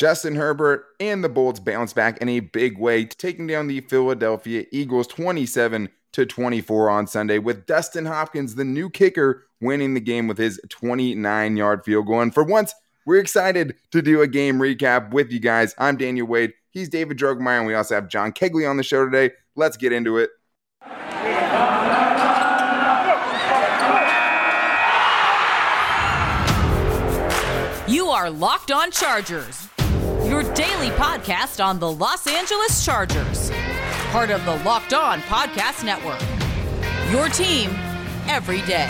Justin Herbert and the Bolts bounce back in a big way, taking down the Philadelphia Eagles 27 to 24 on Sunday, with Dustin Hopkins, the new kicker, winning the game with his 29 yard field goal. And for once, we're excited to do a game recap with you guys. I'm Daniel Wade. He's David Drogemeyer, and we also have John Kegley on the show today. Let's get into it. You are Locked On Chargers, daily podcast on the Los Angeles Chargers, part of the Locked On Podcast Network. Your team every day.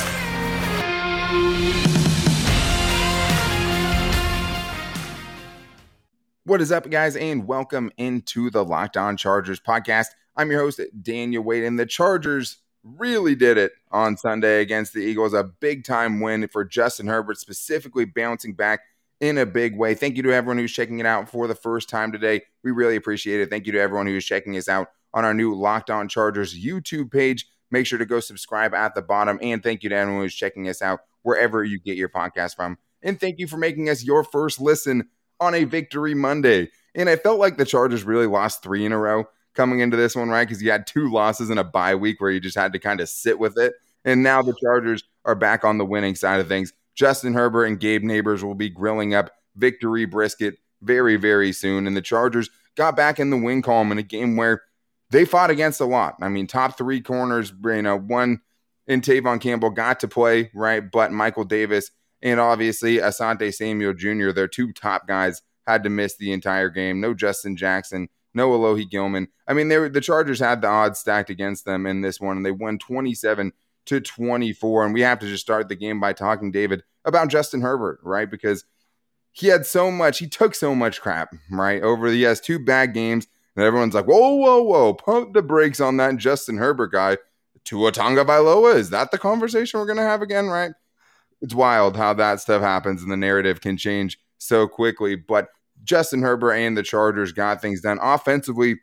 What is up, guys, and welcome into the Locked On Chargers podcast. I'm your host, Daniel Wade, and the Chargers really did it on Sunday against the Eagles. A big time win for Justin Herbert, specifically bouncing back in a big way. Thank you to everyone who's checking it out for the first time today. We really appreciate it. Thank you to everyone who's checking us out on our new Locked On Chargers YouTube page. Make sure to go subscribe at the bottom. And thank you to everyone who's checking us out wherever you get your podcast from. And thank you for making us your first listen on a victory Monday. And I felt like the Chargers really lost three in a row coming into this one, right? Because you had two losses in a bye week where you just had to kind of sit with it. And now the Chargers are back on the winning side of things. Justin Herbert and Gabe Nabers will be grilling up victory brisket very, very soon. And the Chargers got back in the win column in a game where they fought against a lot. I mean, top three corners, you know, one in Tevaughn Campbell got to play, right? But Michael Davis and obviously Asante Samuel Jr., their two top guys, had to miss the entire game. No Justin Jackson, no Alohi Gilman. I mean, they were, the Chargers had the odds stacked against them in this one, and they won 27 to 24. And we have to just start the game by talking, David, about Justin Herbert, right? Because he had so much, he took so much crap, right? Over the, he has two bad games, and everyone's like, whoa, whoa, whoa, pump the brakes on that Justin Herbert guy. Tua Tagovailoa, is that the conversation we're going to have again, right? It's wild how that stuff happens and the narrative can change so quickly. But Justin Herbert and the Chargers got things done offensively.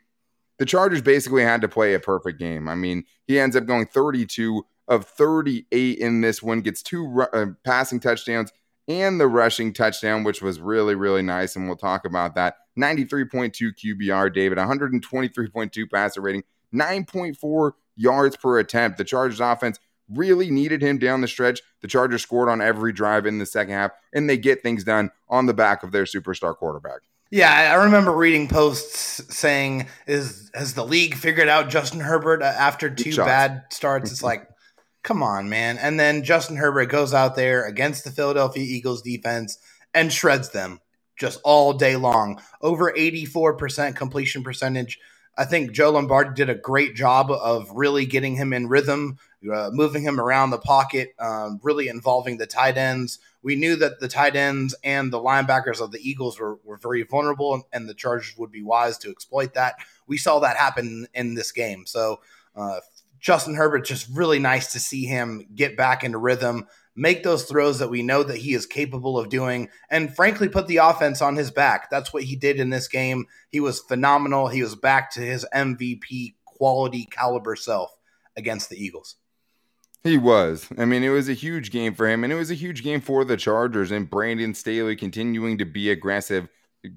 The Chargers basically had to play a perfect game. I mean, he ends up going 32 of 38 in this one, gets two uh, passing touchdowns and the rushing touchdown, which was really, really nice. And we'll talk about that. 93.2 QBR, David, 123.2 passer rating, 9.4 yards per attempt. The Chargers offense really needed him down the stretch. The Chargers scored on every drive in the second half, and they get things done on the back of their superstar quarterback. Yeah, I remember reading posts saying, "Is has the league figured out Justin Herbert after two bad starts?" It's like, come on, man. And then Justin Herbert goes out there against the Philadelphia Eagles defense and shreds them just all day long. Over 84% completion percentage. I think Joe Lombardi did a great job of really getting him in rhythm, uh, moving him around the pocket, um, really involving the tight ends. We knew that the tight ends and the linebackers of the Eagles were, were very vulnerable, and, and the Chargers would be wise to exploit that. We saw that happen in this game. So, uh, Justin Herbert, just really nice to see him get back into rhythm, make those throws that we know that he is capable of doing, and frankly, put the offense on his back. That's what he did in this game. He was phenomenal. He was back to his MVP quality caliber self against the Eagles. He was. I mean, it was a huge game for him, and it was a huge game for the Chargers. And Brandon Staley continuing to be aggressive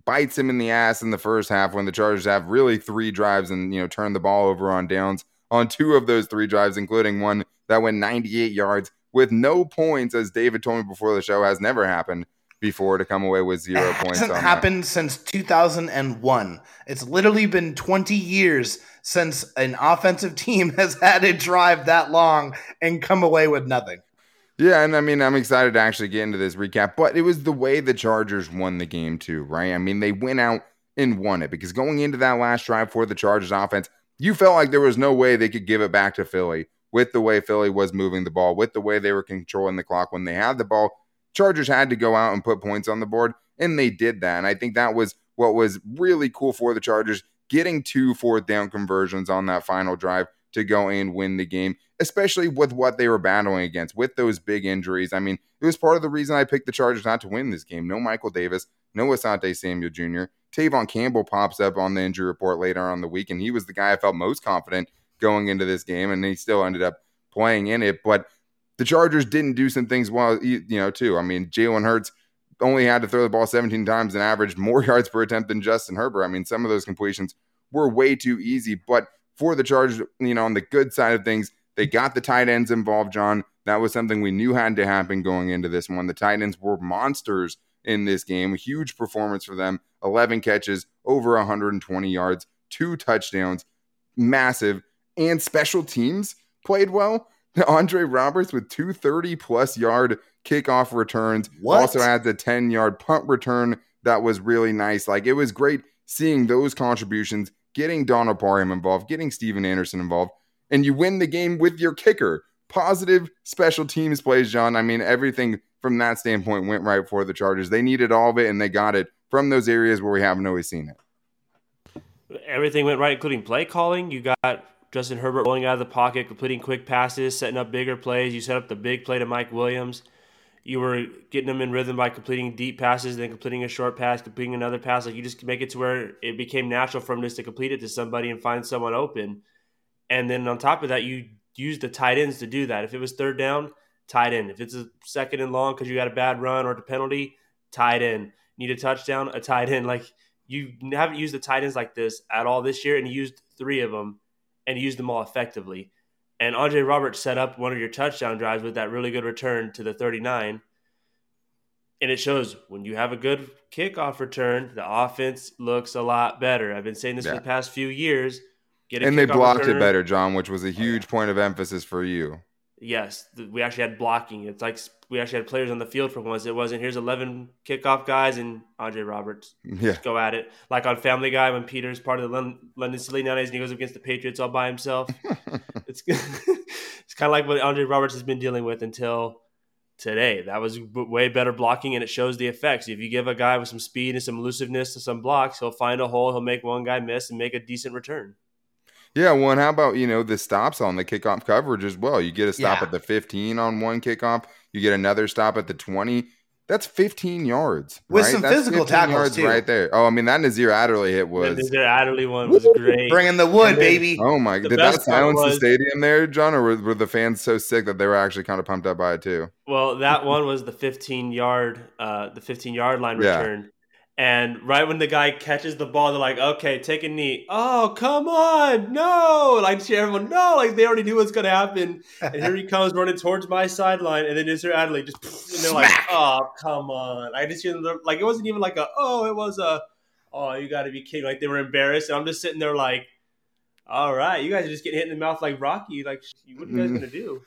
bites him in the ass in the first half when the Chargers have really three drives and you know turn the ball over on downs on two of those three drives, including one that went 98 yards with no points, as David told me before the show, has never happened before to come away with zero it points. Hasn't happened that. since 2001. It's literally been 20 years since an offensive team has had a drive that long and come away with nothing. Yeah, and I mean, I'm excited to actually get into this recap, but it was the way the Chargers won the game too, right? I mean, they went out and won it because going into that last drive for the Chargers offense, you felt like there was no way they could give it back to Philly with the way Philly was moving the ball, with the way they were controlling the clock when they had the ball. Chargers had to go out and put points on the board, and they did that. And I think that was what was really cool for the Chargers getting two fourth down conversions on that final drive to go and win the game, especially with what they were battling against with those big injuries. I mean, it was part of the reason I picked the Chargers not to win this game. No Michael Davis, no Asante Samuel Jr. Tevaughn Campbell pops up on the injury report later on the week, and he was the guy I felt most confident going into this game, and he still ended up playing in it. But the Chargers didn't do some things well, you know, too. I mean, Jalen Hurts only had to throw the ball 17 times and averaged more yards per attempt than Justin Herbert. I mean, some of those completions were way too easy. But for the Chargers, you know, on the good side of things, they got the tight ends involved, John. That was something we knew had to happen going into this one. The tight ends were monsters in this game. Huge performance for them 11 catches, over 120 yards, two touchdowns, massive. And special teams played well. Andre Roberts with 230 plus yard kickoff returns. What? Also adds a 10 yard punt return that was really nice. Like it was great seeing those contributions, getting Donald Parham involved, getting Stephen Anderson involved, and you win the game with your kicker. Positive special teams plays, John. I mean, everything from that standpoint went right for the Chargers. They needed all of it and they got it from those areas where we haven't always seen it. Everything went right, including play calling. You got Justin Herbert rolling out of the pocket, completing quick passes, setting up bigger plays. You set up the big play to Mike Williams. You were getting them in rhythm by completing deep passes, then completing a short pass, completing another pass. Like you just make it to where it became natural for him just to complete it to somebody and find someone open. And then on top of that, you use the tight ends to do that. If it was third down, tight end. If it's a second and long because you got a bad run or a penalty, tight end. Need a touchdown, a tight end. Like you haven't used the tight ends like this at all this year, and you used three of them and used them all effectively. And Andre Roberts set up one of your touchdown drives with that really good return to the 39. And it shows when you have a good kickoff return, the offense looks a lot better. I've been saying this yeah. for the past few years. and they blocked return. it better, John, which was a oh, huge point of emphasis for you. Yes, we actually had blocking. It's like we actually had players on the field for once. It wasn't here's eleven kickoff guys and Andre Roberts. Yeah, Just go at it. Like on Family Guy when Peter's part of the London, Silly Nannies and he goes against the Patriots all by himself. it's it's kind of like what Andre Roberts has been dealing with until today. That was way better blocking, and it shows the effects. If you give a guy with some speed and some elusiveness to some blocks, he'll find a hole. He'll make one guy miss and make a decent return. Yeah, well, and how about you know the stops on the kickoff coverage as well? You get a stop yeah. at the 15 on one kickoff, you get another stop at the 20. That's 15 yards with right? some That's physical tackles too. right there. Oh, I mean that Nasir Adderley hit was the Nasir Adderley one was great. Bringing the wood, baby. Oh my! God. Did that silence was, the stadium there, John, or were, were, the fans so sick that they were actually kind of pumped up by it too? Well, that one was the 15 yard, uh, the 15 yard line return. Yeah and right when the guy catches the ball, they're like, okay, take a knee. Oh, come on. No. Like, everyone, no. Like, they already knew what's going to happen. And here he comes running towards my sideline. And then Mr. Adderley just, and they're like, oh, come on. I just hear them, like, it wasn't even like a, oh, it was a, oh, you got to be kidding. Like, they were embarrassed. And I'm just sitting there like, all right, you guys are just getting hit in the mouth like Rocky. Like, what are you guys mm-hmm. going to do?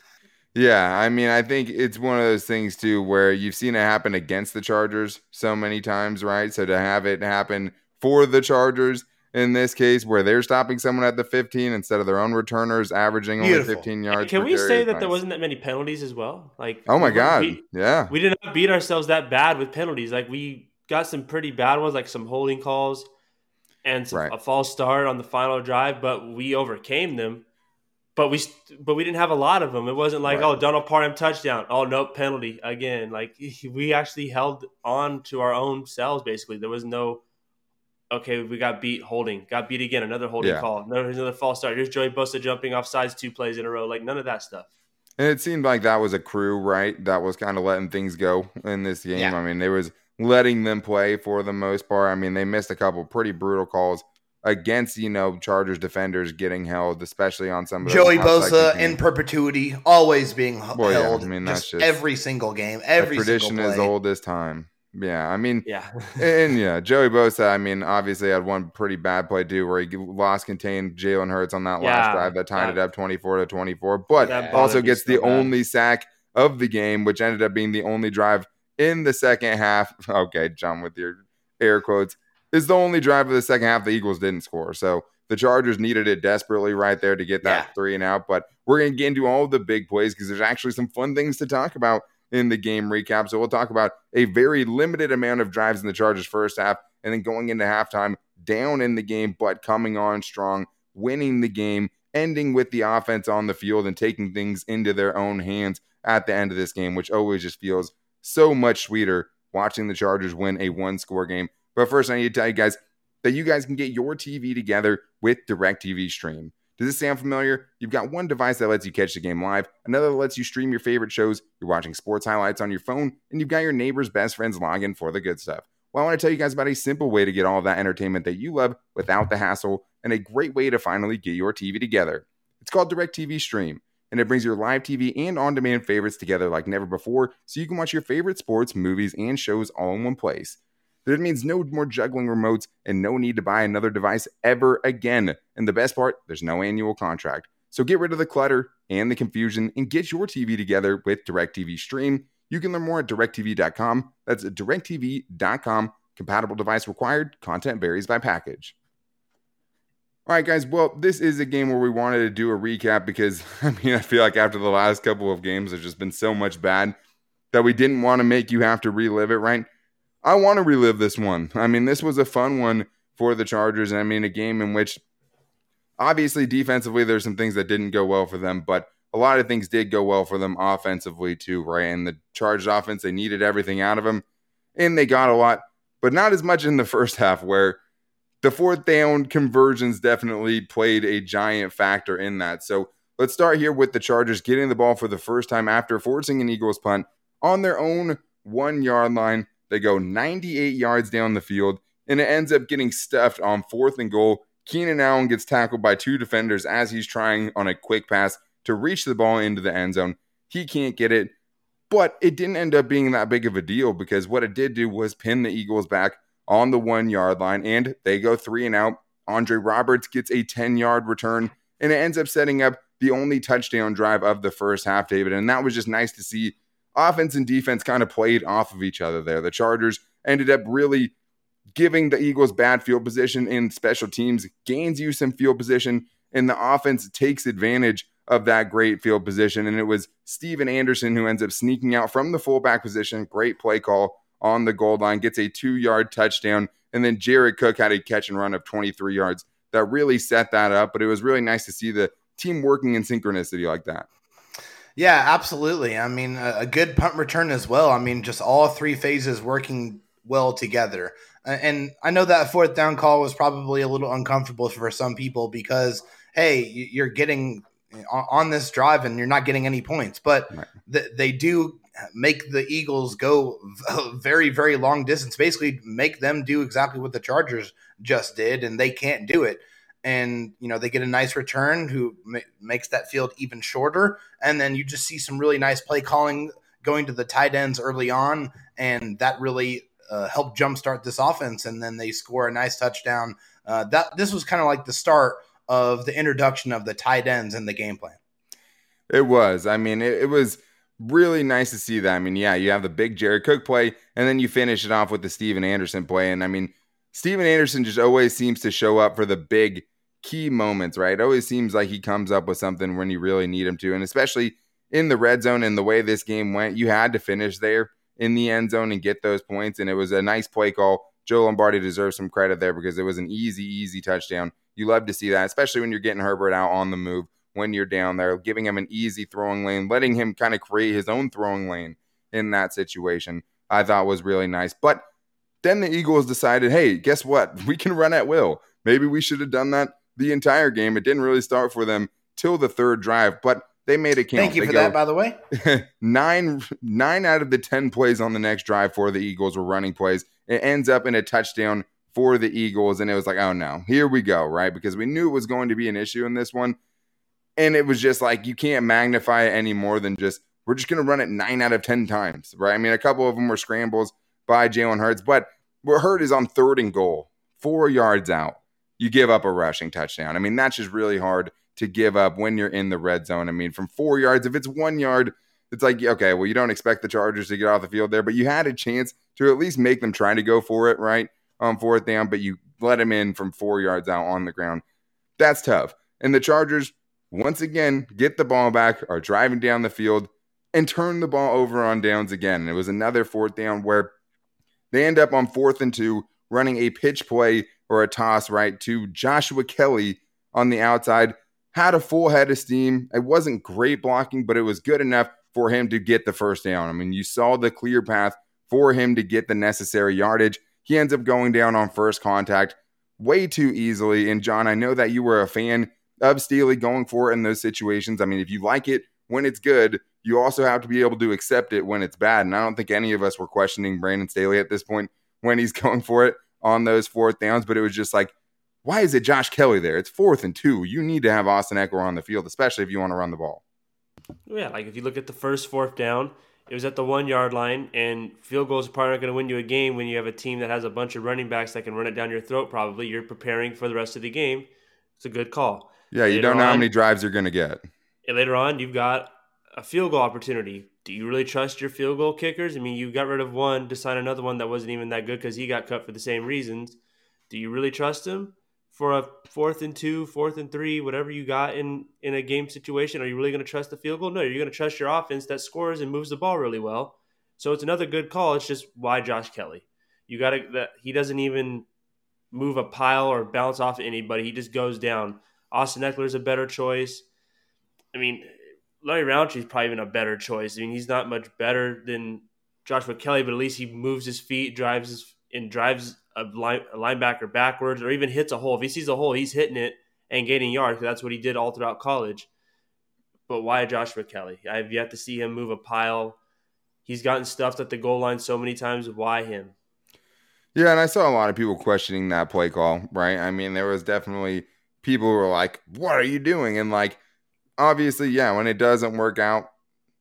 Yeah, I mean, I think it's one of those things too where you've seen it happen against the Chargers so many times, right? So to have it happen for the Chargers in this case, where they're stopping someone at the 15 instead of their own returners averaging Beautiful. only 15 yards. Can we say that nice. there wasn't that many penalties as well? Like, oh my god, we, yeah, we did not beat ourselves that bad with penalties. Like we got some pretty bad ones, like some holding calls and some, right. a false start on the final drive, but we overcame them but we but we didn't have a lot of them. It wasn't like right. oh Donald Parham touchdown, oh no penalty again. Like we actually held on to our own selves basically. There was no okay we got beat holding, got beat again, another holding yeah. call, another, another false start. Here's Joey Bosa jumping off sides two plays in a row. Like none of that stuff. And it seemed like that was a crew, right? That was kind of letting things go in this game. Yeah. I mean, there was letting them play for the most part. I mean, they missed a couple pretty brutal calls against you know Chargers defenders getting held, especially on some of Joey Bosa in perpetuity, always being well, held. Yeah, I mean, that's just, every single game, every tradition is old as time. Yeah, I mean, yeah, and yeah, Joey Bosa. I mean, obviously had one pretty bad play too, where he lost contained Jalen Hurts on that yeah, last drive that tied that, it up twenty four to twenty four, but also gets the bad. only sack of the game, which ended up being the only drive in the second half. Okay, John, with your air quotes is the only drive of the second half the Eagles didn't score. So the Chargers needed it desperately right there to get that yeah. three and out. But we're going to get into all the big plays because there's actually some fun things to talk about in the game recap. So we'll talk about a very limited amount of drives in the Chargers first half and then going into halftime down in the game, but coming on strong, winning the game, ending with the offense on the field and taking things into their own hands at the end of this game, which always just feels so much sweeter watching the Chargers win a one score game but first, I need to tell you guys that you guys can get your TV together with DirecTV Stream. Does this sound familiar? You've got one device that lets you catch the game live, another that lets you stream your favorite shows, you're watching sports highlights on your phone, and you've got your neighbor's best friend's login for the good stuff. Well, I want to tell you guys about a simple way to get all of that entertainment that you love without the hassle and a great way to finally get your TV together. It's called DirecTV Stream, and it brings your live TV and on demand favorites together like never before so you can watch your favorite sports, movies, and shows all in one place. That means no more juggling remotes and no need to buy another device ever again. And the best part, there's no annual contract. So get rid of the clutter and the confusion and get your TV together with DirecTV Stream. You can learn more at directv.com. That's directv.com. Compatible device required. Content varies by package. All right, guys. Well, this is a game where we wanted to do a recap because, I mean, I feel like after the last couple of games, there's just been so much bad that we didn't want to make you have to relive it, right? I want to relive this one. I mean, this was a fun one for the Chargers. I mean, a game in which obviously defensively there's some things that didn't go well for them, but a lot of things did go well for them offensively too, right? And the Chargers offense, they needed everything out of them, and they got a lot, but not as much in the first half where the fourth down conversions definitely played a giant factor in that. So let's start here with the Chargers getting the ball for the first time after forcing an Eagles punt on their own one yard line. They go 98 yards down the field, and it ends up getting stuffed on fourth and goal. Keenan Allen gets tackled by two defenders as he's trying on a quick pass to reach the ball into the end zone. He can't get it, but it didn't end up being that big of a deal because what it did do was pin the Eagles back on the one yard line, and they go three and out. Andre Roberts gets a 10 yard return, and it ends up setting up the only touchdown drive of the first half, David. And that was just nice to see offense and defense kind of played off of each other there. The Chargers ended up really giving the Eagles bad field position in special teams, gains you some field position, and the offense takes advantage of that great field position. And it was Stephen Anderson who ends up sneaking out from the fullback position. Great play call on the goal line, gets a two yard touchdown. And then Jared Cook had a catch and run of 23 yards that really set that up. But it was really nice to see the team working in synchronicity like that. Yeah, absolutely. I mean, a, a, good punt return as well. I mean, just all three phases working well together. And I know that fourth down call was probably a little uncomfortable for some people because, hey, you're getting uh, on this drive and you're not getting any points. But th- they do make the Eagles go very, very long distance, basically make them do exactly what the Chargers just did, and they can't do it and you know they get a nice return who ma- makes that field even shorter. And then you just see some really nice play calling going to the tight ends early on and that really uh, helped jumpstart this offense. And then they score a nice touchdown. Uh, that this was kind of like the start of the introduction of the tight ends in the game plan. It was. I mean it, it was really nice to see that. I mean yeah you have the big jared cook play and then you finish it off with the stephen anderson play. And i mean Stephen Anderson just always seems to show up for the big key moments, right? It always seems like he comes up with something when you really need him to. And especially in the red zone and the way this game went, you had to finish there in the end zone and get those points. And it was a nice play call. Joe Lombardi deserves some credit there because it was an easy, easy touchdown. You love to see that, especially when you're getting Herbert out on the move when you're down there, giving him an easy throwing lane, letting him kind of create his own throwing lane in that situation. I thought was really nice. But then the Eagles decided, hey, guess what? We can run at will. Maybe we should have done that the entire game. It didn't really start for them till the third drive, but they made it count. Thank you they for that, by the way. nine nine out of the ten plays on the next drive for the Eagles were running plays. It ends up in a touchdown for the Eagles, and it was like, oh no, here we go, right? Because we knew it was going to be an issue in this one, and it was just like you can't magnify it any more than just we're just going to run it nine out of ten times, right? I mean, a couple of them were scrambles by Jalen Hurts, but what hurt is on third and goal, four yards out you give up a rushing touchdown. I mean, that's just really hard to give up when you're in the red zone. I mean, from four yards, if it's one yard, it's like, okay, well, you don't expect the Chargers to get off the field there, but you had a chance to at least make them try to go for it, right? On fourth down, but you let them in from four yards out on the ground. That's tough. And the Chargers, once again, get the ball back, are driving down the field, and turn the ball over on downs again. And it was another fourth down where they end up on fourth and two, running a pitch play or a toss right to Joshua Kelley on the outside. Had a full head of steam. It wasn't great blocking, but it was good enough for him to get the first down. I mean, you saw the clear path for him to get the necessary yardage. He ends up going down on first contact way too easily. And John, I know that you were a fan of Staley going for it in those situations. I mean, if you like it when it's good, you also have to be able to accept it when it's bad. And I don't think any of us were questioning Brandon Staley at this point when he's going for it on those fourth downs, but it was just like, why is it Josh Kelley there? It's fourth and two. You need to have Austin Ekeler on the field, especially if you want to run the ball. Yeah, like if you look at the first fourth down, it was at the one yard line, and field goals are probably not going to win you a game when you have a team that has a bunch of running backs that can run it down your throat. Probably you're preparing for the rest of the game. It's a good call. Yeah, you later don't know on, how many drives you're going to get. And later on, you've got a field goal opportunity. Do you really trust your field goal kickers? I mean, you got rid of one to sign another one that wasn't even that good because he got cut for the same reasons. Do you really trust him for a fourth and two, fourth and three, whatever you got in in a game situation? Are you really going to trust the field goal? No, you're going to trust your offense that scores and moves the ball really well. So it's another good call. It's just why Josh Kelley. You got to that he doesn't even move a pile or bounce off anybody. He just goes down. Austin Ekeler is a better choice. I mean, Larry Rountree is probably even a better choice. I mean, he's not much better than Joshua Kelley, but at least he moves his feet, drives his, and drives a, line, a linebacker backwards, or even hits a hole. If he sees a hole, he's hitting it and gaining yards. That's what he did all throughout college. But why Joshua Kelley? I've yet to see him move a pile. He's gotten stuffed at the goal line so many times. Why him? Yeah, and I saw a lot of people questioning that play call, right? I mean, there was definitely people who were like, "What are you doing?" And like, obviously, yeah, when it doesn't work out,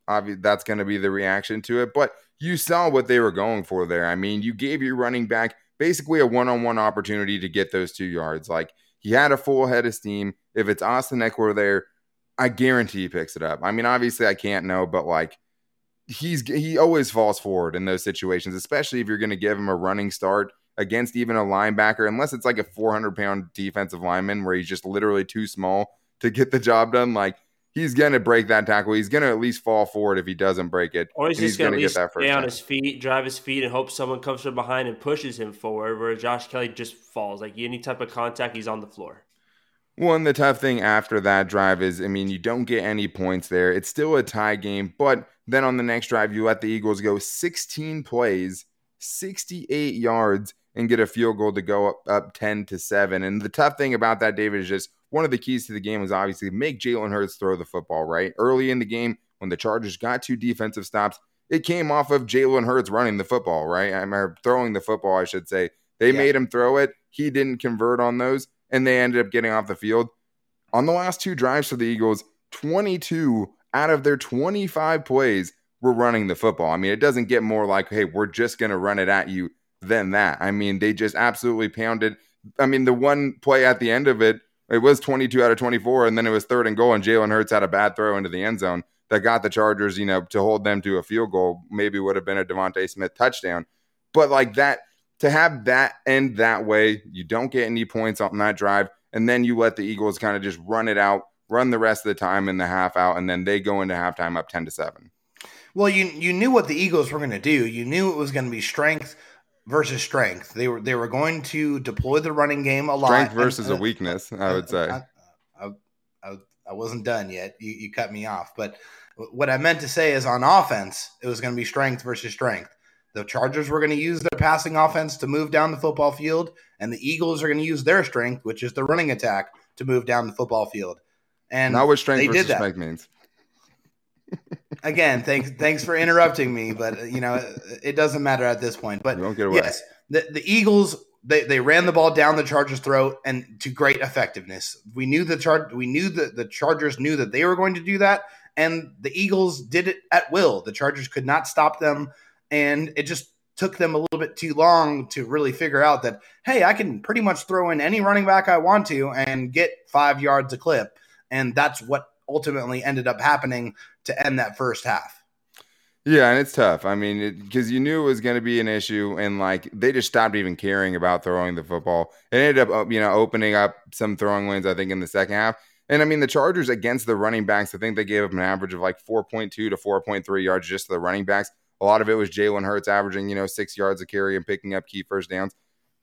that's going to be the reaction to it. But you saw what they were going for there. I mean, you gave your running back basically a one-on-one opportunity to get those two yards. Like he had a full head of steam. If it's Austin Ekeler there, I guarantee he picks it up. I mean, obviously I can't know, but like he's he always falls forward in those situations, especially if you're going to give him a running start against even a linebacker, unless it's like a 400 pound defensive lineman where he's just literally too small to get the job done. Like he's gonna break that tackle. He's gonna at least fall forward if he doesn't break it. Or he's just gonna, gonna get that first stay on his feet, drive his feet, and hope someone comes from behind and pushes him forward. Where Josh Kelley just falls. Like any type of contact, he's on the floor. One, the tough thing after that drive is, I mean, you don't get any points there. It's still a tie game, but then on the next drive, you let the Eagles go 16 plays, 68 yards, and get a field goal to go up, up 10 to 7. And the tough thing about that, David, is just one of the keys to the game was obviously make Jalen Hurts throw the football, right? Early in the game, when the Chargers got two defensive stops, it came off of Jalen Hurts running the football, right? I remember throwing the football, I should say. They yeah. made him throw it. He didn't convert on those, and they ended up getting off the field. On the last two drives for the Eagles, 22 out of their 25 plays were running the football. I mean, it doesn't get more like, hey, we're just going to run it at you than that. I mean, they just absolutely pounded. I mean, the one play at the end of it it was 22 out of 24, and then it was third and goal, and Jalen Hurts had a bad throw into the end zone that got the Chargers, you know, to hold them to a field goal. Maybe would have been a DeVonta Smith touchdown, but like that to have that end that way, you don't get any points on that drive, and then you let the Eagles kind of just run it out, run the rest of the time in the half out, and then they go into halftime up 10 to seven. Well, you you knew what the Eagles were going to do. You knew it was going to be strength versus strength. They were they were going to deploy the running game a lot. Strength versus and, uh, a weakness, I would say. I, I, I, I, wasn't done yet. You, you cut me off. But what I meant to say is on offense, it was going to be strength versus strength. The Chargers were going to use their passing offense to move down the football field, and the Eagles are going to use their strength, which is the running attack, to move down the football field. And not what strength versus strength means. Again, thanks thanks for interrupting me, but you know it doesn't matter at this point. But yes, the, the Eagles they, they ran the ball down the Chargers' throat and to great effectiveness. We knew the char- we knew that the Chargers knew that they were going to do that, and the Eagles did it at will. The Chargers could not stop them, and it just took them a little bit too long to really figure out that hey, I can pretty much throw in any running back I want to and get five yards a clip, and that's what ultimately ended up happening to end that first half. Yeah, and it's tough. I mean, because you knew it was going to be an issue, and like they just stopped even caring about throwing the football. It ended up, uh, you know, opening up some throwing lanes. I think in the second half. And I mean, the Chargers against the running backs, I think they gave up an average of like 4.2 to 4.3 yards just to the running backs. A lot of it was Jalen Hurts averaging, you know, six yards a carry and picking up key first downs.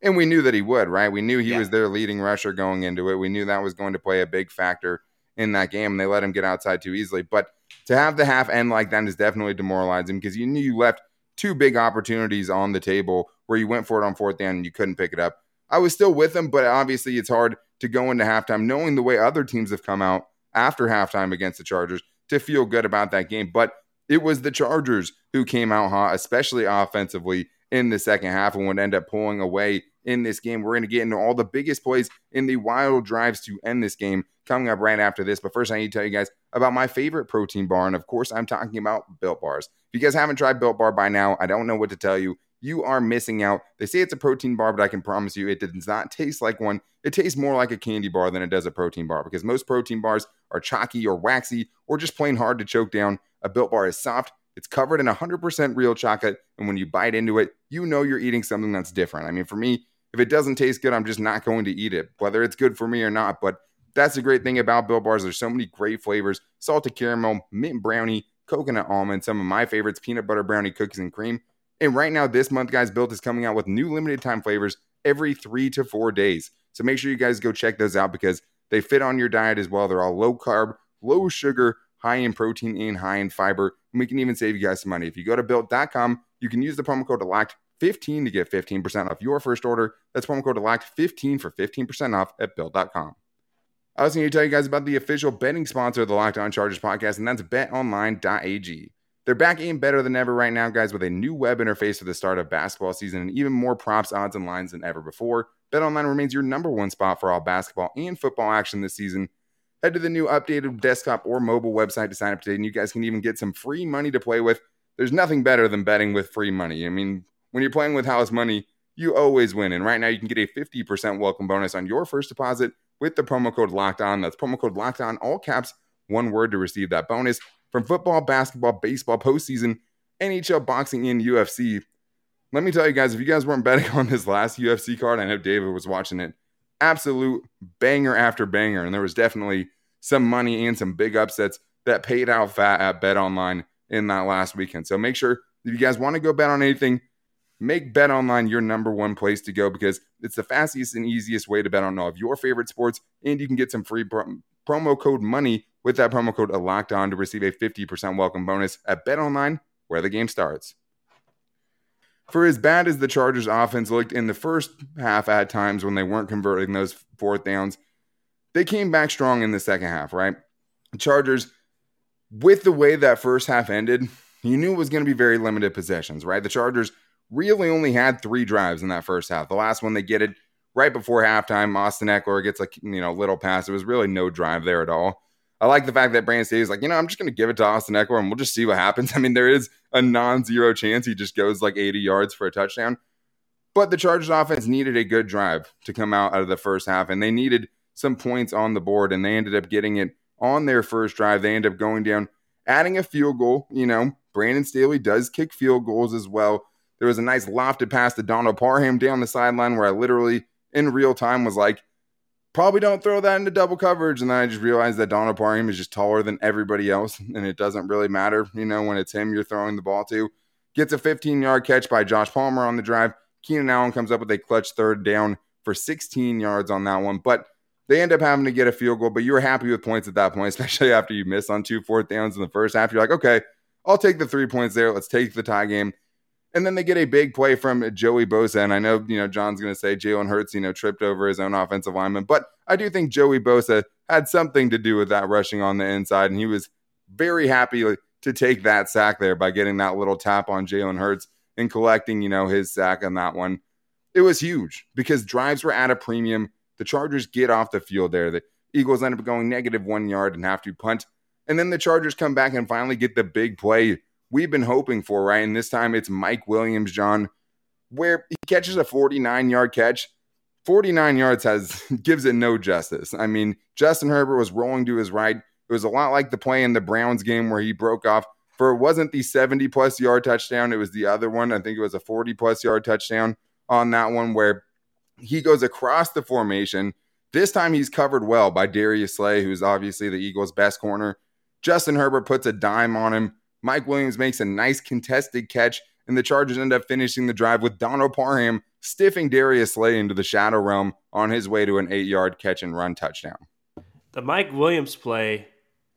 And we knew that he would, right? We knew he yeah. was their leading rusher going into it. We knew that was going to play a big factor in that game, and they let him get outside too easily. But to have the half end like that is definitely demoralizing because you knew you left two big opportunities on the table where you went for it on fourth down and you couldn't pick it up. I was still with them, but obviously it's hard to go into halftime, knowing the way other teams have come out after halftime against the Chargers to feel good about that game. But it was the Chargers who came out hot, especially offensively in the second half and would end up pulling away in this game. We're going to get into all the biggest plays in the wild drives to end this game coming up right after this. But first, I need to tell you guys about my favorite protein bar. And of course, I'm talking about Built Bars. If you guys haven't tried Built Bar by now, I don't know what to tell you. You are missing out. They say it's a protein bar, but I can promise you it does not taste like one. It tastes more like a candy bar than it does a protein bar because most protein bars are chalky or waxy or just plain hard to choke down. A Built Bar is soft, it's covered in 100% real chocolate. And when you bite into it, you know you're eating something that's different. I mean, for me, if it doesn't taste good, I'm just not going to eat it, whether it's good for me or not. But that's the great thing about Built Bars. There's so many great flavors salted caramel, mint brownie, coconut almond, some of my favorites, peanut butter brownie, cookies and cream. And right now, this month, guys, Built is coming out with new limited time flavors every three to four days. So make sure you guys go check those out because they fit on your diet as well. They're all low carb, low sugar, high in protein, and high in fiber. And we can even save you guys some money. If you go to built.com, you can use the promo code LOCKED15 to get 15% off your first order. That's promo code LOCKED15 for 15% off at built.com. I was going to tell you guys about the official betting sponsor of the Locked On Chargers podcast, and that's betonline.ag. They're back in better than ever right now, guys, with a new web interface for the start of basketball season and even more props, odds, and lines than ever before. BetOnline remains your number one spot for all basketball and football action this season. Head to the new updated desktop or mobile website to sign up today, and you guys can even get some free money to play with. There's nothing better than betting with free money. I mean, when you're playing with house money, you always win. And right now, you can get a 50% welcome bonus on your first deposit with the promo code Locked On. That's promo code Locked On, all caps, one word to receive that bonus from football, basketball, baseball, postseason, NHL, boxing, and UFC. Let me tell you guys, if you guys weren't betting on this last UFC card, I know David was watching it. Absolute banger after banger. And there was definitely some money and some big upsets that paid out fat at Bet Online in that last weekend. So make sure if you guys want to go bet on anything, make Bet Online your number one place to go because it's the fastest and easiest way to bet on all of your favorite sports. And you can get some free promo code money with that promo code locked on to receive a 50% welcome bonus at Bet Online, where the game starts. For as bad as the Chargers offense looked in the first half at times when they weren't converting those fourth downs, they came back strong in the second half, right? Chargers, with the way that first half ended, you knew it was going to be very limited possessions, right? The Chargers really only had three drives in that first half. The last one they get it right before halftime. Austin Ekeler gets like you know little pass. It was really no drive there at all. I like the fact that Brandon Staley is like, you know, I'm just going to give it to Austin Ekeler and we'll just see what happens. I mean, there is a non-zero chance he just goes like 80 yards for a touchdown. But the Chargers offense needed a good drive to come out out of the first half, and they needed some points on the board, and they ended up getting it on their first drive. They end up going down, adding a field goal. You know, Brandon Staley does kick field goals as well. There was a nice lofted pass to Donald Parham down the sideline where I literally in real time was like, probably don't throw that into double coverage. And then I just realized that Donald Parham is just taller than everybody else, and it doesn't really matter, you know, when it's him you're throwing the ball to. Gets a 15 yard catch by Josh Palmer on the drive. Keenan Allen comes up with a clutch third down for 16 yards on that one. But they end up having to get a field goal, but you were happy with points at that point, especially after you missed on two fourth downs in the first half. You're like, okay, I'll take the three points there. Let's take the tie game. And then they get a big play from Joey Bosa. And I know, you know, John's going to say Jalen Hurts, you know, tripped over his own offensive lineman. But I do think Joey Bosa had something to do with that rushing on the inside. And he was very happy to take that sack there by getting that little tap on Jalen Hurts and collecting, you know, his sack on that one. It was huge because drives were at a premium. The Chargers get off the field there. The Eagles end up going negative one yard and have to punt. And then the Chargers come back and finally get the big play we've been hoping for, right? And this time it's Mike Williams, John, where he catches a 49 yard catch. 49 yards has gives it no justice. I mean, Justin Herbert was rolling to his right. It was a lot like the play in the Browns game where he broke off for it wasn't the 70 plus yard touchdown. It was the other one. I think it was a 40 plus yard touchdown on that one where he goes across the formation. This time he's covered well by Darius Slay, who's obviously the Eagles' best corner. Justin Herbert puts a dime on him. Mike Williams makes a nice contested catch, and the Chargers end up finishing the drive with Donald Parham stiffing Darius Slay into the shadow realm on his way to an eight yard catch and run touchdown. The Mike Williams play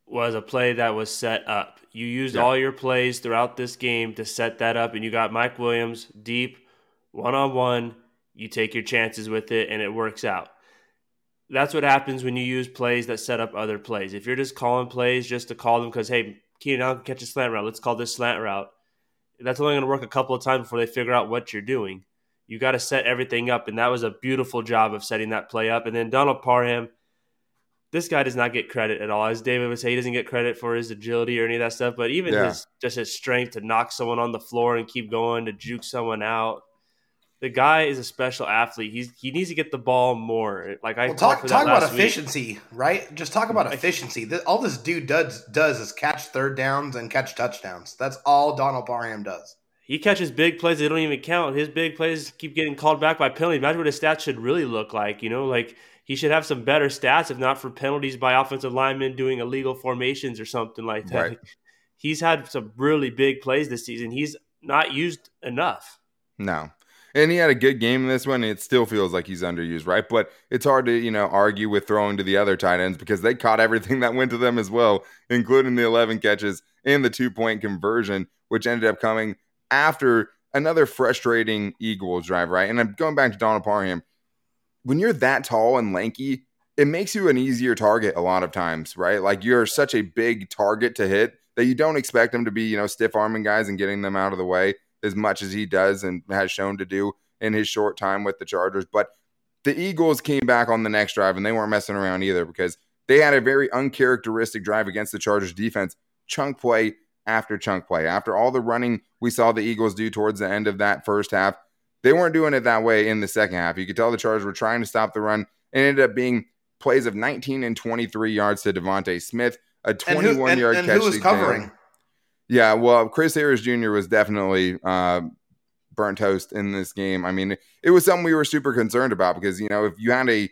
was a play that was set up. You used yeah. all your plays throughout this game to set that up, and you got Mike Williams deep, one on one. You take your chances with it, and it works out. that's what happens when you use plays that set up other plays. If you're just calling plays just to call them because hey, Keenan Allen can catch a slant route, let's call this slant route. That's only going to work a couple of times before they figure out what you're doing. You got to set everything up, and that was a beautiful job of setting that play up. And then Donald Parham, this guy does not get credit at all. As David would say, he doesn't get credit for his agility or any of that stuff, but even yeah. his just his strength to knock someone on the floor and keep going, to juke someone out the guy is a special athlete. He's he needs to get the ball more. Like I well, talk talk about efficiency, right? Just talk about efficiency. All this dude does does is catch third downs and catch touchdowns. That's all Donald Parham does. He catches big plays they don't even count. His big plays keep getting called back by penalties. Imagine what his stats should really look like. You know, like he should have some better stats if not for penalties by offensive linemen doing illegal formations or something like that. Right. He's had some really big plays this season. He's not used enough. No and he had a good game in this one. It still feels like he's underused, right? But it's hard to you know argue with throwing to the other tight ends because they caught everything that went to them as well, including the 11 catches and the two point conversion, which ended up coming after another frustrating Eagles drive, right? And I'm going back to Donald Parham. When you're that tall and lanky, it makes you an easier target a lot of times, right? Like you're such a big target to hit that you don't expect them to be, you know, stiff arming guys and getting them out of the way as much as he does and has shown to do in his short time with the Chargers. But the Eagles came back on the next drive and they weren't messing around either because they had a very uncharacteristic drive against the Chargers defense. Chunk play after chunk play. After all the running we saw the Eagles do towards the end of that first half, they weren't doing it that way in the second half. You could tell the Chargers were trying to stop the run and ended up being plays of 19 and 23 yards to DeVonta Smith, a 21 and who, and, yard and catch. Who was covering? Yeah, well, Chris Harris Jr. was definitely uh, burnt toast in this game. I mean, it was something we were super concerned about because you know if you had a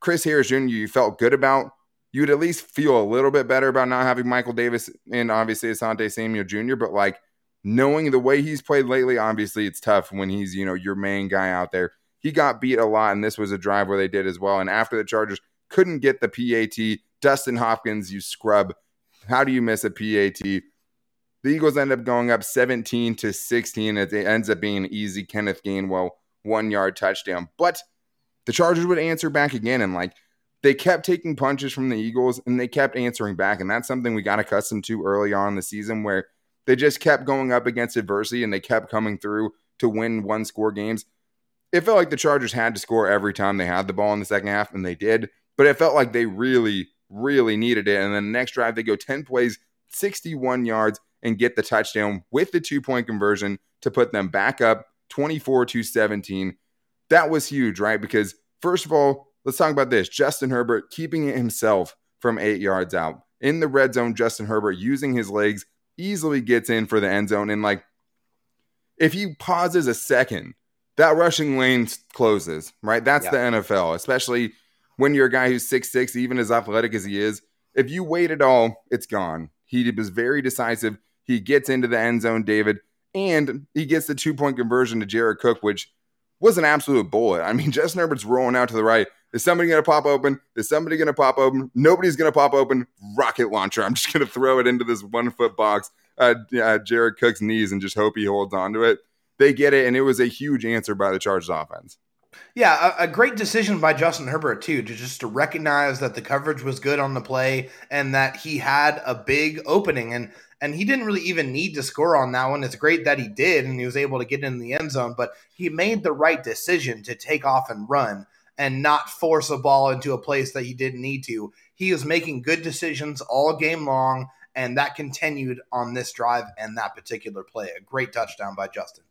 Chris Harris Jr. you felt good about, you'd at least feel a little bit better about not having Michael Davis and obviously Asante Samuel Jr. But like knowing the way he's played lately, obviously it's tough when he's you know your main guy out there. He got beat a lot, and this was a drive where they did as well. And after the Chargers couldn't get the PAT, Dustin Hopkins, you scrub. How do you miss a PAT? The Eagles end up going up 17 to 16. It ends up being an easy Kenneth Gainwell one yard touchdown. But the Chargers would answer back again. And like they kept taking punches from the Eagles and they kept answering back. And that's something we got accustomed to early on in the season where they just kept going up against adversity and they kept coming through to win one score games. It felt like the Chargers had to score every time they had the ball in the second half, and they did. But it felt like they really, really needed it. And then the next drive, they go 10 plays, 61 yards, and get the touchdown with the two point conversion to put them back up 24 to 17. That was huge, right? Because, first of all, let's talk about this Justin Herbert keeping it himself from eight yards out. In the red zone, Justin Herbert using his legs easily gets in for the end zone. And, like, if he pauses a second, that rushing lane closes, right? That's yeah. the NFL, especially when you're a guy who's six six, even as athletic as he is. If you wait at all, it's gone. He was very decisive. He gets into the end zone, David, and he gets the two point conversion to Jared Cook, which was an absolute bullet. I mean, Justin Herbert's rolling out to the right. Is somebody going to pop open? Is somebody going to pop open? Nobody's going to pop open. Rocket launcher. I'm just going to throw it into this one foot box Jared Cook's knees and just hope he holds on to it. They get it, and it was a huge answer by the Chargers offense. Yeah, a, a, great decision by Justin Herbert too to just to recognize that the coverage was good on the play and that he had a big opening and and he didn't really even need to score on that one. It's great that he did and he was able to get in the end zone, but he made the right decision to take off and run and not force a ball into a place that he didn't need to. He was making good decisions all game long, and that continued on this drive and that particular play. A great touchdown by Justin.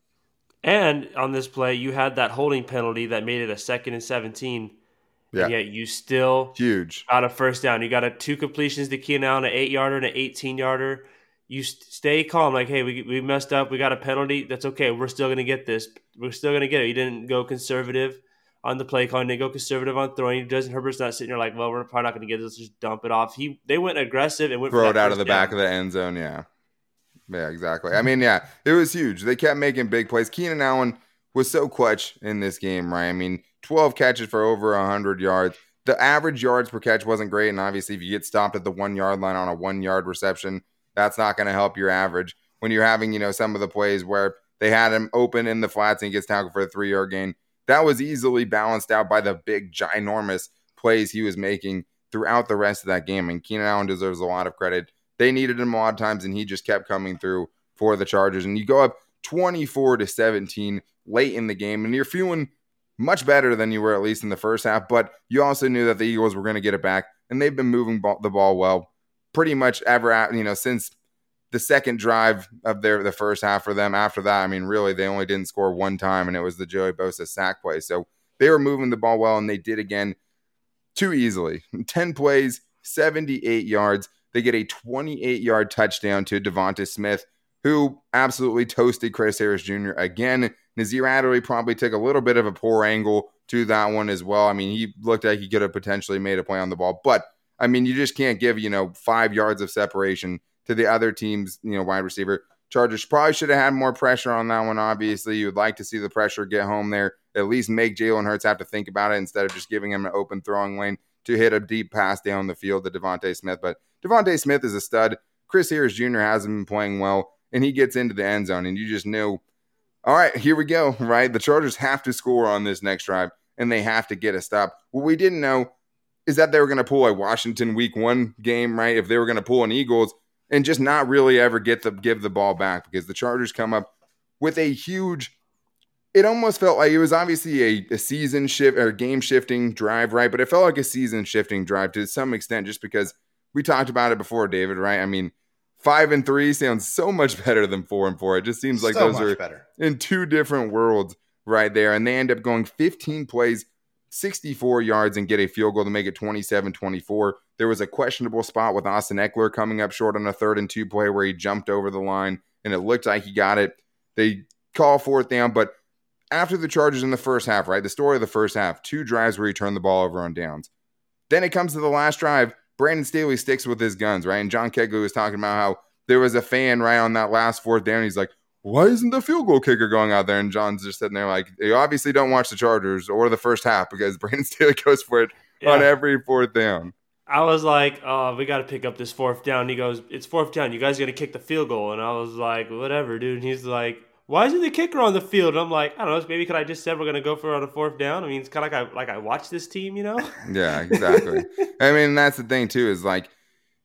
And on this play, you had that holding penalty that made it a second and 17. Yeah. And yet you still huge got a first down. You got a two completions to Keenan Allen, an eight yarder and an 18 yarder you stay calm. Like, hey, we, we messed up. We got a penalty. That's okay. We're still going to get this. We're still going to get it. You didn't go conservative on the play call. You didn't go conservative on throwing. Justin Herbert's not sitting there like, well, we're probably not going to get this. Just dump it off. He They went aggressive and went throw it out of the down. back of the end zone. Yeah. Yeah, exactly. I mean, yeah, it was huge. They kept making big plays. Keenan Allen was so clutch in this game, right? I mean, 12 catches for over 100 yards. The average yards per catch wasn't great. And obviously, if you get stopped at the one yard line on a one yard reception, that's not going to help your average when you're having, you know, some of the plays where they had him open in the flats and he gets tackled for a three yard gain. That was easily balanced out by the big, ginormous plays he was making throughout the rest of that game. And Keenan Allen deserves a lot of credit. They needed him a lot of times, and he just kept coming through for the Chargers. And you go up 24 to 17 late in the game, and you're feeling much better than you were at least in the first half. But you also knew that the Eagles were going to get it back, and they've been moving ball, the ball well pretty much ever, you know, since the second drive of their the first half for them. After that, I mean, really, they only didn't score one time, and it was the Joey Bosa sack play. So they were moving the ball well, and they did again too easily. 10 plays, 78 yards. They get a 28 yard touchdown to Devonta Smith, who absolutely toasted Chris Harris Jr. again. Nasir Adderley probably took a little bit of a poor angle to that one as well. I mean, he looked like he could have potentially made a play on the ball, but I mean, you just can't give, you know, five yards of separation to the other team's, you know, wide receiver. Chargers probably should have had more pressure on that one. Obviously, you would like to see the pressure get home there, at least make Jalen Hurts have to think about it instead of just giving him an open throwing lane to hit a deep pass down the field to Devonta Smith. But Devonta Smith is a stud. Chris Harris Jr. hasn't been playing well, and he gets into the end zone, and you just knew, all right, here we go, right? The Chargers have to score on this next drive, and they have to get a stop. What we didn't know is that they were going to pull a Washington Week One game, right? If they were going to pull an Eagles and just not really ever get the give the ball back because the Chargers come up with a huge. It almost felt like it was obviously a, a season shift or game shifting drive, right? But it felt like a season shifting drive to some extent, just because we talked about it before, David, right? I mean, five and three sounds so much better than four and four. It just seems like so those are better. in two different worlds right there. And they end up going 15 plays, 64 yards, and get a field goal to make it 27 24. There was a questionable spot with Austin Ekeler coming up short on a third and two play where he jumped over the line and it looked like he got it. They call fourth down, but after the Chargers in the first half, right? The story of the first half, two drives where he turned the ball over on downs. Then it comes to the last drive. Brandon Staley sticks with his guns, right? And John Kegley was talking about how there was a fan right on that last fourth down. He's like, why isn't the field goal kicker going out there? And John's just sitting there like, you obviously don't watch the Chargers or the first half because Brandon Staley goes for it yeah. on every fourth down. I was like, "Oh, we got to pick up this fourth down." He goes, "It's fourth down. You guys got to kick the field goal." And I was like, "Whatever, dude." And he's like, "Why isn't the kicker on the field?" And I'm like, "I don't know. Maybe could I just said we're gonna go for it on a fourth down? I mean, it's kind of like I like I watch this team, you know?" Yeah, exactly. I mean, that's the thing too. Is like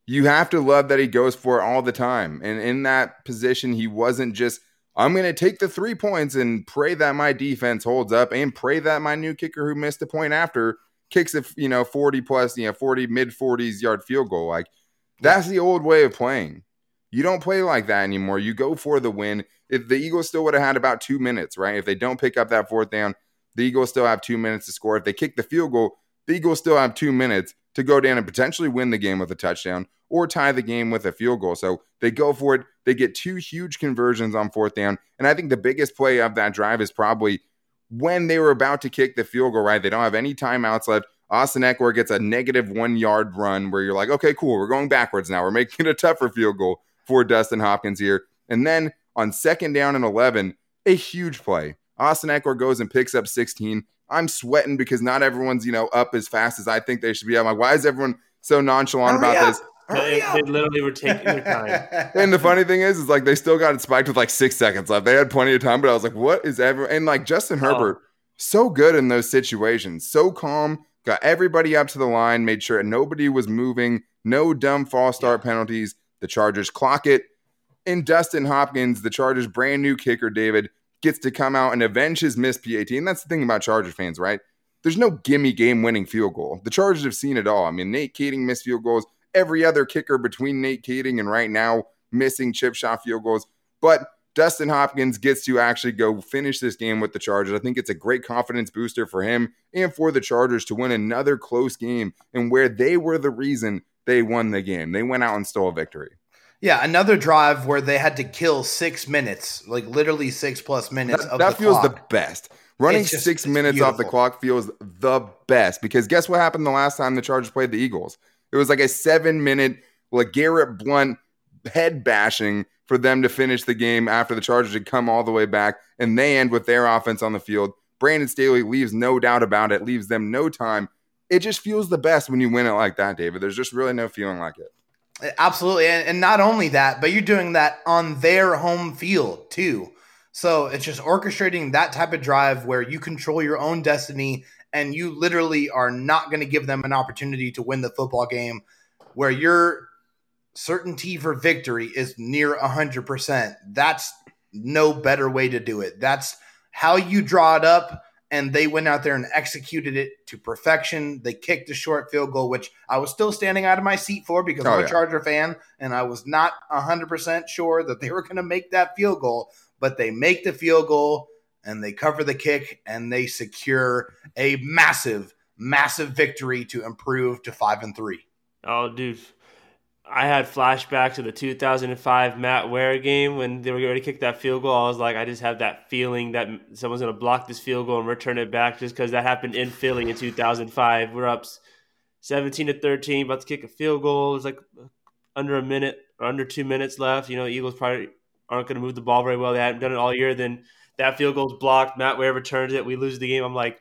you have to love that he goes for it all the time, and in that position, he wasn't just. I'm going to take the three points and pray that my defense holds up and pray that my new kicker who missed a point after kicks a you know 40 plus you know 40 mid 40s yard field goal. Like that's the old way of playing. You don't play like that anymore. You go for the win. If the eagles still would have had about two minutes right? If they don't pick up that fourth down the eagles still have two minutes to score. If they kick the field goal the eagles still have two minutes to go down and potentially win the game with a touchdown or tie the game with a field goal so they go for it they get two huge conversions on fourth down and i think the biggest play of that drive is probably when they were about to kick the field goal, right? They don't have any timeouts left. Austin Ekeler gets a negative one yard run where you're like, okay, cool, we're going backwards now. We're making it a tougher field goal for Dustin Hopkins here. And then on second down and 11, a huge play. Austin Ekeler goes and picks up 16. I'm sweating because not everyone's, you know, up as fast as I think they should be. I'm like, why is everyone so nonchalant Hurry about up. this? They, they, literally were taking their time. and the funny thing is, is like they still got it spiked with like six seconds left. They had plenty of time, but I was like, what is ever? And like Justin oh. Herbert, so good in those situations, so calm, got everybody up to the line, made sure nobody was moving, no dumb false start yeah. penalties. The Chargers clock it. And Dustin Hopkins, the Chargers' brand new kicker, David, gets to come out and avenge his missed PAT. And that's the thing about Charger fans, right? There's no gimme game winning field goal. The Chargers have seen it all. I mean, Nate Kaeding missed field goals every other kicker between Nate Kaeding and right now missing chip shot field goals. But Dustin Hopkins gets to actually go finish this game with the Chargers. I think it's a great confidence booster for him and for the Chargers to win another close game and where they were the reason they won the game. They went out and stole a victory. Yeah, another drive where they had to kill six minutes, like literally six plus minutes. That, that the feels clock. the best. Running just, six minutes beautiful. off the clock feels the best because guess what happened the last time the Chargers played the Eagles? It was like a seven minute LeGarrette Blunt head bashing for them to finish the game after the Chargers had come all the way back, and they end with their offense on the field. Brandon Staley leaves no doubt about it, leaves them no time. It just feels the best when you win it like that, David. There's just really no feeling like it. Absolutely. And, and not only that, but you're doing that on their home field too. So it's just orchestrating that type of drive where you control your own destiny and you literally are not going to give them an opportunity to win the football game where your certainty for victory is near 100%. That's no better way to do it. That's how you draw it up. And they went out there and executed it to perfection. They kicked a short field goal, which I was still standing out of my seat for because oh, I'm a yeah. Charger fan and I was not 100% sure that they were going to make that field goal. But they make the field goal and they cover the kick and they secure a massive, massive victory to improve to five and three. Oh, dude. I had flashbacks to the 2005 Matt Ware game when they were going to kick that field goal. I was like, I just have that feeling that someone's going to block this field goal and return it back just because that happened in Philly in 2005. We're up 17 to 13, about to kick a field goal. It's like under a minute or under two minutes left. You know, Eagles probably aren't going to move the ball very well. They haven't done it all year. Then that field goal's blocked. Matt Ware returns it. We lose the game. I'm like,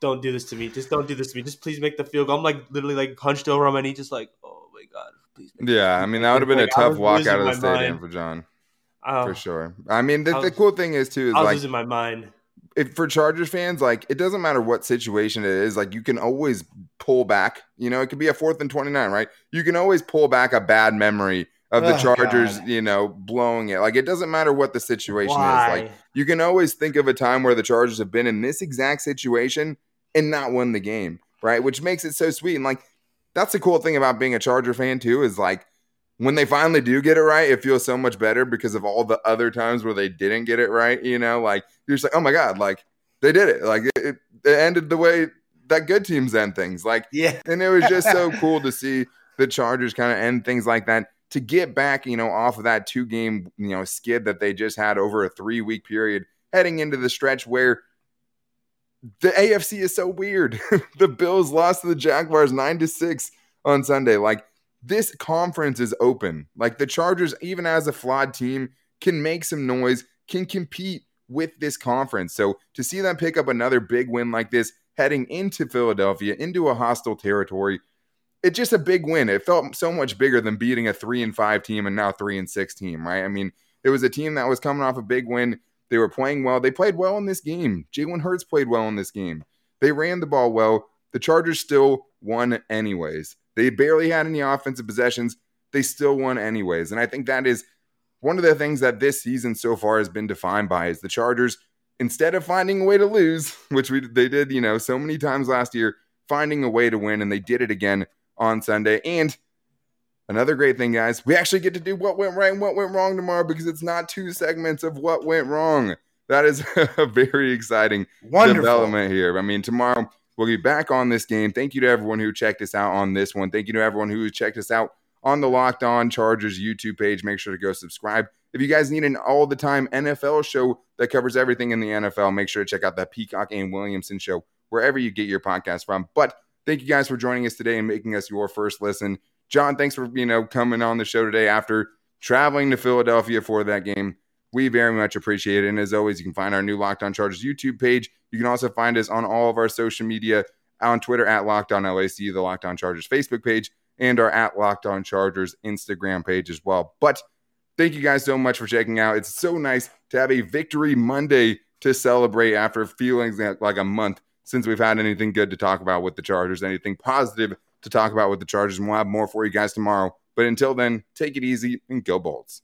don't do this to me. Just don't do this to me. Just please make the field goal. I'm like literally like hunched over on my knee, just like, oh my god, please. yeah, I mean that would have been like, a tough walk out of the stadium mind. for John, um, for sure. I mean, the, was, the, cool thing is too is I was like losing my mind. If for Chargers fans, like it doesn't matter what situation it is, like you can always pull back. You know, it could be a fourth and twenty nine, right? You can always pull back a bad memory of the oh, Chargers, God. you know, blowing it. Like it doesn't matter what the situation Why? is. Like you can always think of a time where the Chargers have been in this exact situation and not won the game, right? Which makes it so sweet. And like that's the cool thing about being a Charger fan too is like when they finally do get it right, it feels so much better because of all the other times where they didn't get it right. You know, like you're just like, oh my god, like they did it. Like it, it ended the way that good teams end things. Like yeah, and it was just so cool to see the Chargers kind of end things like that to get back, you know, off of that two game, you know, skid that they just had over a three week period, heading into the stretch where the AFC is so weird. the Bills lost to the Jaguars nine to six on Sunday. Like this conference is open. Like the Chargers, even as a flawed team, can make some noise, can compete with this conference. So to see them pick up another big win like this, heading into Philadelphia, into a hostile territory, it's just a big win. It felt so much bigger than beating a three and five team and now three and six team, right? I mean, it was a team that was coming off a big win. They were playing well. They played well in this game. Jalen Hurts played well in this game. They ran the ball well. The Chargers still won anyways. They barely had any offensive possessions. They still won anyways. And I think that is one of the things that this season so far has been defined by is the Chargers instead of finding a way to lose, which we they did, you know, so many times last year, finding a way to win and they did it again on Sunday. And another great thing, guys, we actually get to do what went right and what went wrong tomorrow because it's not two segments of what went wrong. That is a very exciting Wonderful. development here. I mean, tomorrow we'll be back on this game. Thank you to everyone who checked us out on this one. Thank you to everyone who checked us out on the Locked On Chargers YouTube page. Make sure to go subscribe. If you guys need an all the time NFL show that covers everything in the NFL, make sure to check out that Peacock and Williamson show wherever you get your podcast from. But Thank you guys for joining us today and making us your first listen. John, thanks for you know coming on the show today after traveling to Philadelphia for that game. We very much appreciate it. And as always, you can find our new Locked On Chargers YouTube page. You can also find us on all of our social media on Twitter at Locked On LAC, the Locked On Chargers Facebook page, and our at Locked On Chargers Instagram page as well. But thank you guys so much for checking out. It's so nice to have a victory Monday to celebrate after feeling like a month since we've had anything good to talk about with the Chargers, anything positive to talk about with the Chargers. And we'll have more for you guys tomorrow. But until then, take it easy and go Bolts.